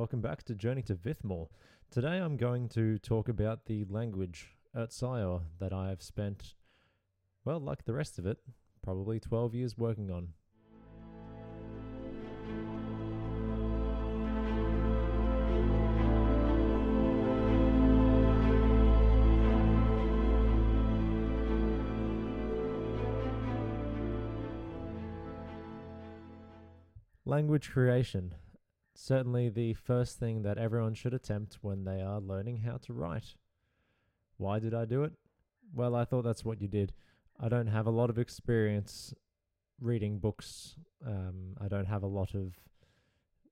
Welcome back to Journey to Vithmor. Today I'm going to talk about the language Ertsayor that I have spent, well, like the rest of it, probably 12 years working on. Language creation. Certainly the first thing that everyone should attempt when they are learning how to write. Why did I do it? Well, I thought that's what you did. I don't have a lot of experience reading books. Um, I don't have a lot of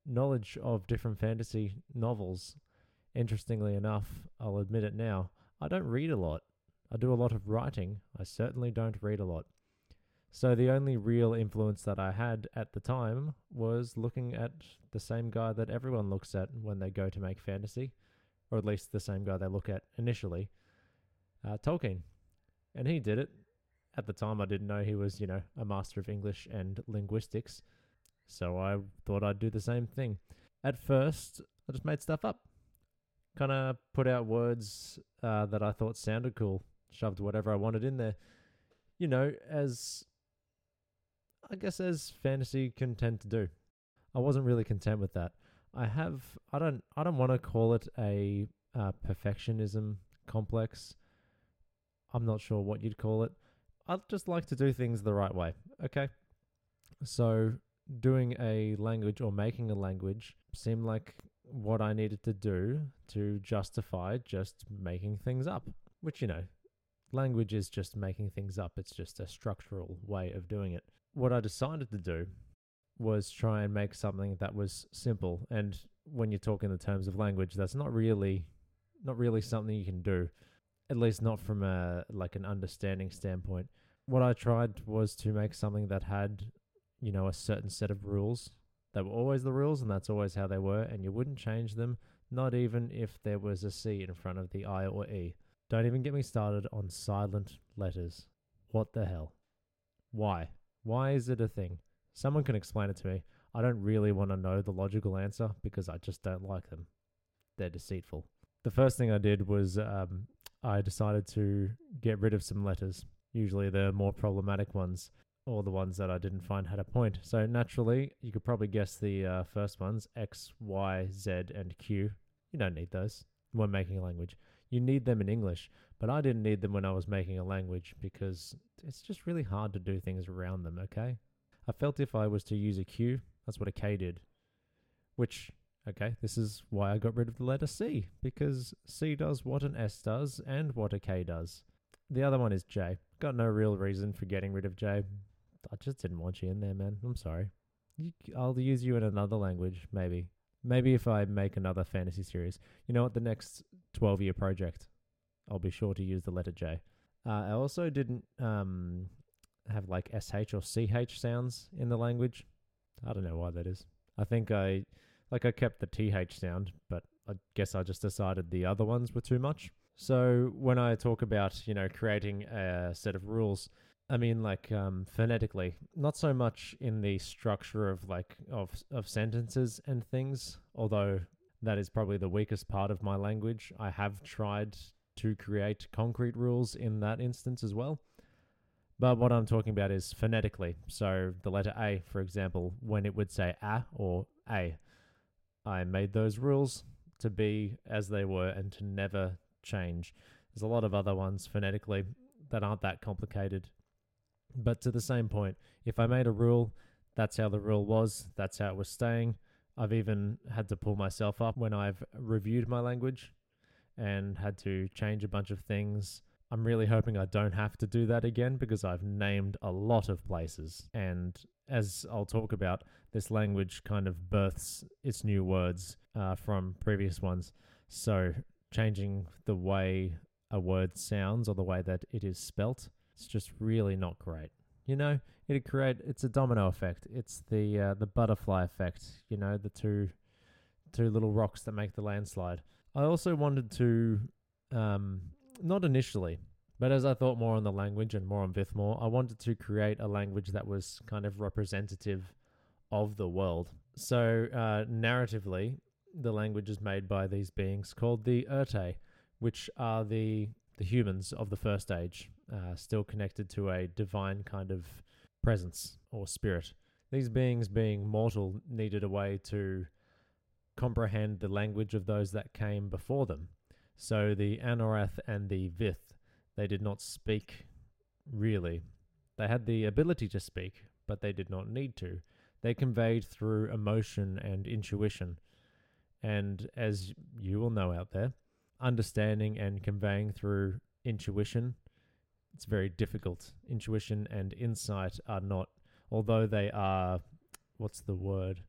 knowledge of different fantasy novels. Interestingly enough, I'll admit it now, I don't read a lot. I do a lot of writing. I certainly don't read a lot. So the only real influence that I had at the time was looking at the same guy that everyone looks at when they go to make fantasy, or at least the same guy they look at initially, uh, Tolkien. And he did it. At the time, I didn't know he was, you know, a master of English and linguistics. So I thought I'd do the same thing. At first, I just made stuff up. Kind of put out words uh, that I thought sounded cool, shoved whatever I wanted in there. You know, as I guess as fantasy can tend to do. I wasn't really content with that. I have I don't I don't want to call it a uh, perfectionism complex. I'm not sure what you'd call it. I'd just like to do things the right way. Okay. So doing a language or making a language seemed like what I needed to do to justify just making things up, which, you know, language is just making things up. It's just a structural way of doing it. What I decided to do was try and make something that was simple. And when you talk in the terms of language, that's not really not really something you can do. At least not from a like an understanding standpoint. What I tried was to make something that had, you know, a certain set of rules that were always the rules and that's always how they were and you wouldn't change them, not even if there was a C in front of the I or E. Don't even get me started on silent letters. What the hell? Why? Why is it a thing? Someone can explain it to me. I don't really want to know the logical answer because I just don't like them. They're deceitful. The first thing I did was um, I decided to get rid of some letters, usually the more problematic ones, or the ones that I didn't find had a point. So naturally, you could probably guess the uh, first ones X, Y, Z, and Q. You don't need those when making a language. You need them in English, but I didn't need them when I was making a language because it's just really hard to do things around them, okay? I felt if I was to use a Q, that's what a K did. Which, okay, this is why I got rid of the letter C, because C does what an S does and what a K does. The other one is J. Got no real reason for getting rid of J. I just didn't want you in there, man. I'm sorry. I'll use you in another language, maybe. Maybe if I make another fantasy series, you know what, the next 12 year project, I'll be sure to use the letter J. Uh, I also didn't um, have like SH or CH sounds in the language. I don't know why that is. I think I, like, I kept the TH sound, but I guess I just decided the other ones were too much. So when I talk about, you know, creating a set of rules, I mean, like um, phonetically, not so much in the structure of like of of sentences and things. Although that is probably the weakest part of my language. I have tried to create concrete rules in that instance as well. But what I'm talking about is phonetically. So the letter A, for example, when it would say a or a, I made those rules to be as they were and to never change. There's a lot of other ones phonetically that aren't that complicated but to the same point, if I made a rule, that's how the rule was, that's how it was staying. I've even had to pull myself up when I've reviewed my language and had to change a bunch of things. I'm really hoping I don't have to do that again because I've named a lot of places. And as I'll talk about, this language kind of births its new words uh, from previous ones. So changing the way a word sounds or the way that it is spelt it's just really not great. You know, it'd create it's a domino effect. It's the uh, the butterfly effect. You know, the two two little rocks that make the landslide. I also wanted to, um, not initially, but as I thought more on the language and more on Vithmor, I wanted to create a language that was kind of representative of the world. So, uh, narratively, the language is made by these beings called the Urte, which are the the humans of the first age, uh, still connected to a divine kind of presence or spirit. These beings, being mortal, needed a way to comprehend the language of those that came before them. So the Anorath and the Vith, they did not speak really. They had the ability to speak, but they did not need to. They conveyed through emotion and intuition. And as you will know out there, understanding and conveying through intuition, it's very difficult. Intuition and insight are not, although they are, what's the word?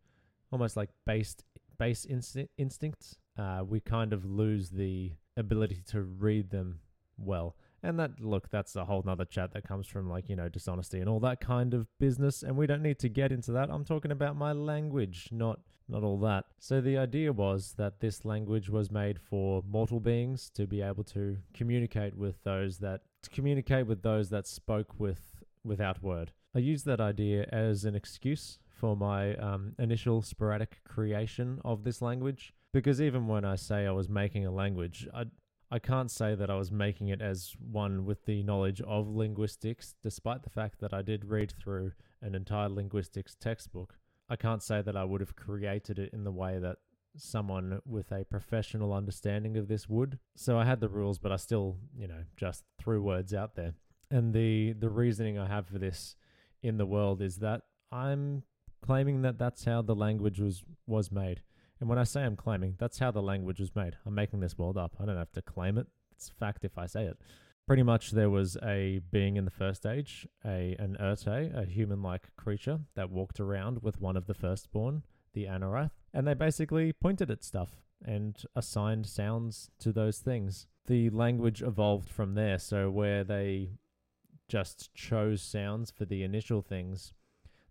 Almost like based base insti- instincts. Uh, we kind of lose the ability to read them well. And that, look, that's a whole nother chat that comes from like, you know, dishonesty and all that kind of business. And we don't need to get into that. I'm talking about my language, not not all that. So the idea was that this language was made for mortal beings to be able to communicate with those that communicate with those that spoke with without word. I used that idea as an excuse for my um, initial sporadic creation of this language because even when I say I was making a language, I I can't say that I was making it as one with the knowledge of linguistics, despite the fact that I did read through an entire linguistics textbook. I can't say that I would have created it in the way that someone with a professional understanding of this would. So I had the rules, but I still, you know, just threw words out there. And the the reasoning I have for this in the world is that I'm claiming that that's how the language was was made. And when I say I'm claiming, that's how the language was made. I'm making this world up. I don't have to claim it. It's fact if I say it. Pretty much there was a being in the first age, a an Urte, a human-like creature that walked around with one of the firstborn, the Anorath, and they basically pointed at stuff and assigned sounds to those things. The language evolved from there, so where they just chose sounds for the initial things,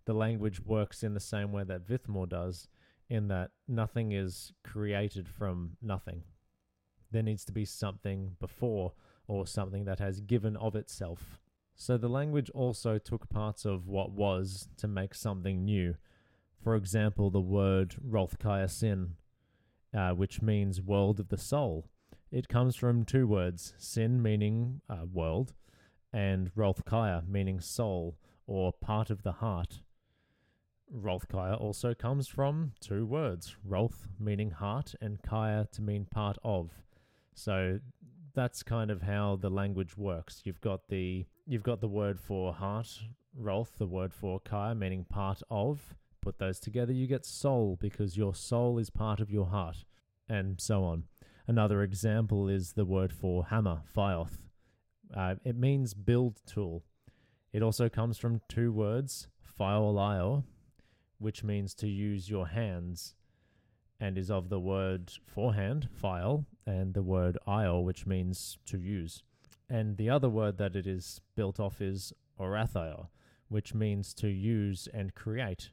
the language works in the same way that Vithmor does, in that nothing is created from nothing. There needs to be something before or something that has given of itself. So the language also took parts of what was to make something new. For example, the word Rolthkaya Sin, uh, which means world of the soul. It comes from two words, sin meaning uh, world, and Rolthkaya meaning soul or part of the heart. Rolthkaya also comes from two words, Rolth meaning heart and Kaya to mean part of. So that's kind of how the language works. You've got the you've got the word for heart, Rolth, the word for Kaya meaning part of. Put those together, you get soul because your soul is part of your heart, and so on. Another example is the word for hammer, Phioth. Uh, it means build tool. It also comes from two words, Phiolio, which means to use your hands, and is of the word forehand, file, and the word isle, which means to use. And the other word that it is built off is orathio, which means to use and create.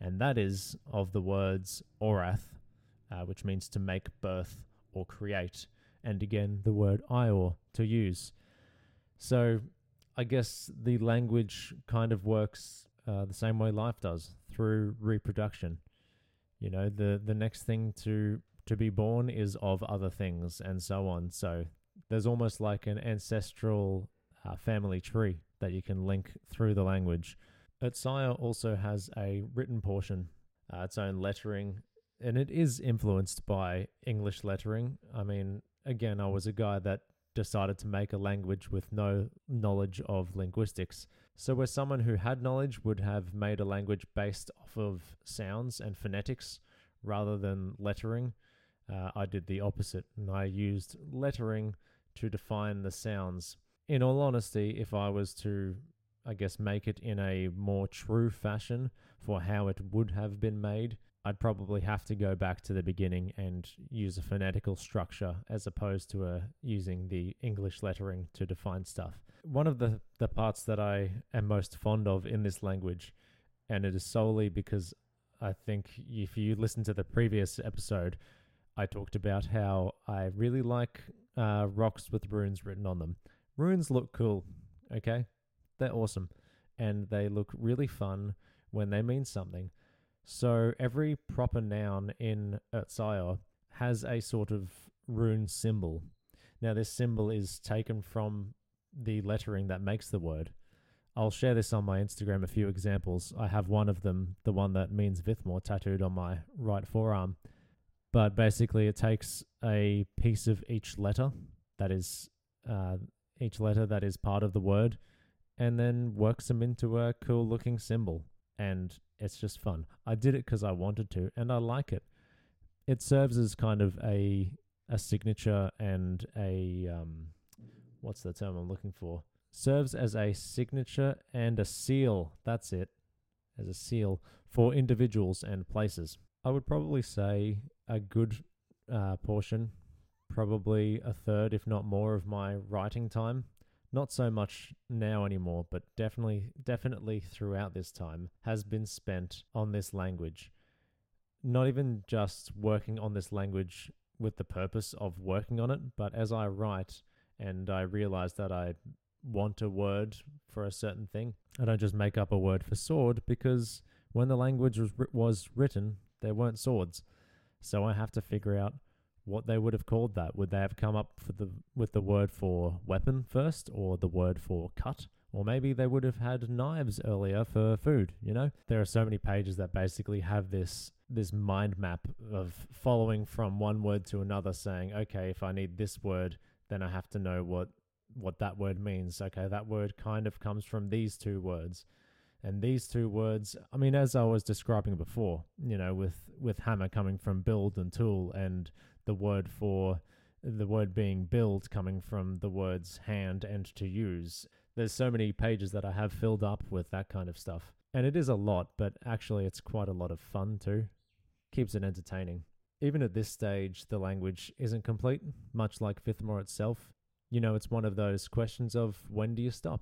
And that is of the words orath, uh, which means to make birth or create. And again, the word ior, to use. So I guess the language kind of works uh, the same way life does through reproduction. You know, the the next thing to to be born is of other things, and so on. So there's almost like an ancestral uh, family tree that you can link through the language. Utsaya also has a written portion, uh, its own lettering, and it is influenced by English lettering. I mean, again, I was a guy that decided to make a language with no knowledge of linguistics. So, where someone who had knowledge would have made a language based off of sounds and phonetics rather than lettering, uh, I did the opposite and I used lettering to define the sounds. In all honesty, if I was to, I guess, make it in a more true fashion for how it would have been made, I'd probably have to go back to the beginning and use a phonetical structure as opposed to uh, using the English lettering to define stuff. One of the, the parts that I am most fond of in this language, and it is solely because I think if you listen to the previous episode, I talked about how I really like uh, rocks with runes written on them. Runes look cool, okay? They're awesome. And they look really fun when they mean something. So every proper noun in Ertsaya has a sort of rune symbol. Now, this symbol is taken from the lettering that makes the word. I'll share this on my Instagram, a few examples. I have one of them, the one that means Vithmor, tattooed on my right forearm. But basically, it takes a piece of each letter that is uh, each letter that is part of the word, and then works them into a cool looking symbol. And it's just fun. I did it because I wanted to, and I like it. It serves as kind of a a signature and a um, what's the term I'm looking for? serves as a signature and a seal. That's it, as a seal for individuals and places. I would probably say a good uh, portion, probably a third, if not more, of my writing time. Not so much now anymore, but definitely, definitely throughout this time has been spent on this language. Not even just working on this language with the purpose of working on it, but as I write and I realize that I want a word for a certain thing. I don't just make up a word for sword because when the language was, was written, there weren't swords. So I have to figure out what they would have called that. Would they have come up for the with the word for weapon first or the word for cut? Or maybe they would have had knives earlier for food, you know? There are so many pages that basically have this this mind map of following from one word to another saying, okay, if I need this word, then I have to know what what that word means. Okay, that word kind of comes from these two words. And these two words, I mean, as I was describing before, you know, with, with hammer coming from build and tool, and the word for the word being build coming from the words hand and to use. There's so many pages that I have filled up with that kind of stuff. And it is a lot, but actually, it's quite a lot of fun too. Keeps it entertaining. Even at this stage, the language isn't complete, much like Vithmor itself you know, it's one of those questions of when do you stop?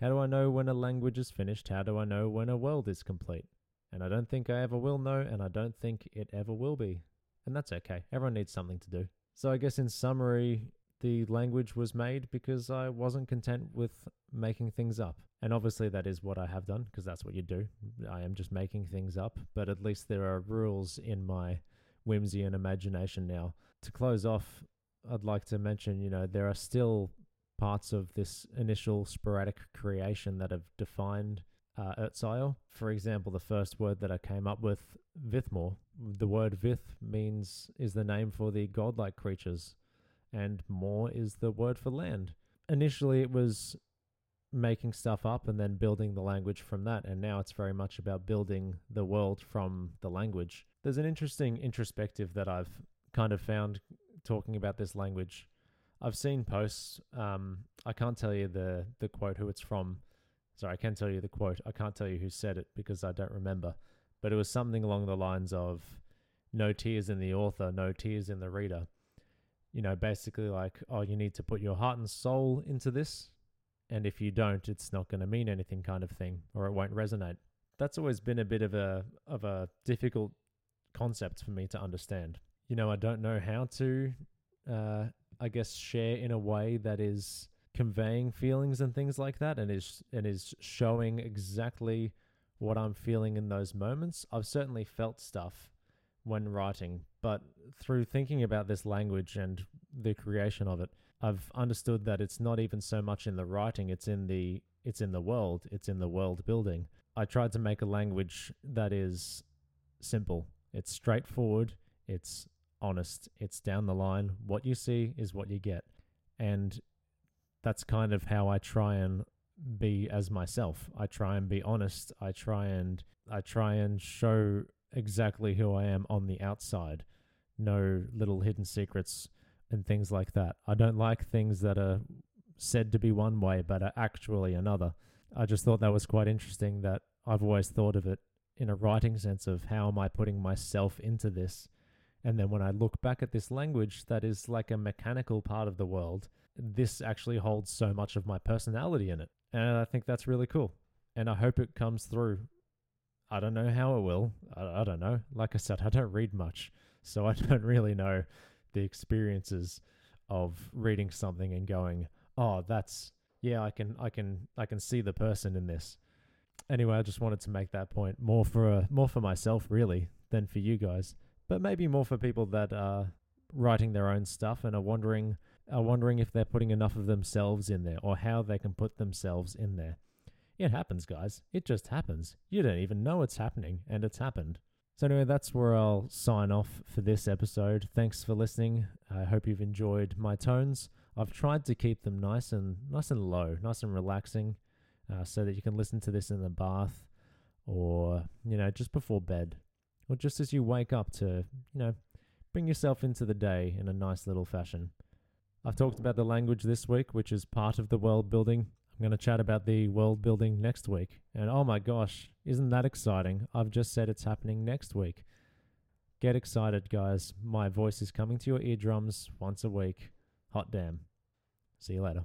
How do I know when a language is finished? How do I know when a world is complete? And I don't think I ever will know, and I don't think it ever will be. And that's okay. Everyone needs something to do. So I guess in summary, the language was made because I wasn't content with making things up. And obviously, that is what I have done because that's what you do. I am just making things up, but at least there are rules in my whimsy and imagination now. To close off, I'd like to mention, you know, there are still parts of this initial sporadic creation that have defined uh, Ertsile. For example, the first word that I came up with, Vithmor, the word Vith means is the name for the godlike creatures, and more is the word for land. Initially, it was making stuff up and then building the language from that, and now it's very much about building the world from the language. There's an interesting introspective that I've kind of found talking about this language. I've seen posts. Um, I can't tell you the the quote who it's from. Sorry, I can tell you the quote. I can't tell you who said it because I don't remember. But it was something along the lines of no tears in the author, no tears in the reader. You know, basically like, oh, you need to put your heart and soul into this. And if you don't, it's not going to mean anything kind of thing, or it won't resonate. That's always been a bit of a of a difficult concept for me to understand you know, I don't know how to, uh, I guess, share in a way that is conveying feelings and things like that, and is and is showing exactly what I'm feeling in those moments. I've certainly felt stuff when writing, but through thinking about this language and the creation of it, I've understood that it's not even so much in the writing; it's in the it's in the world, it's in the world building. I tried to make a language that is simple. It's straightforward. It's honest. It's down the line. What you see is what you get. And that's kind of how I try and be as myself. I try and be honest. I try and I try and show exactly who I am on the outside. No little hidden secrets and things like that. I don't like things that are said to be one way but are actually another. I just thought that was quite interesting that I've always thought of it in a writing sense of how am I putting myself into this and then when I look back at this language that is like a mechanical part of the world, this actually holds so much of my personality in it. And I think that's really cool. And I hope it comes through. I don't know how it will. I, I don't know. Like I said, I don't read much. So I don't really know the experiences of reading something and going, oh, that's, yeah, I can, I can, I can see the person in this. Anyway, I just wanted to make that point more for uh, more for myself really than for you guys, but maybe more for people that are writing their own stuff and are wondering are wondering if they're putting enough of themselves in there or how they can put themselves in there. It happens, guys. It just happens. You don't even know it's happening, and it's happened. So, anyway, that's where I'll sign off for this episode. Thanks for listening. I hope you've enjoyed my tones. I've tried to keep them nice and nice and low, nice and relaxing, uh, so that you can listen to this in the bath, or you know, just before bed, or just as you wake up to, you know, bring yourself into the day in a nice little fashion. I've talked about the language this week, which is part of the world building. I'm going to chat about the world building next week. And oh my gosh, isn't that exciting? I've just said it's happening next week. Get excited, guys. My voice is coming to your eardrums once a week. Hot damn. See you later.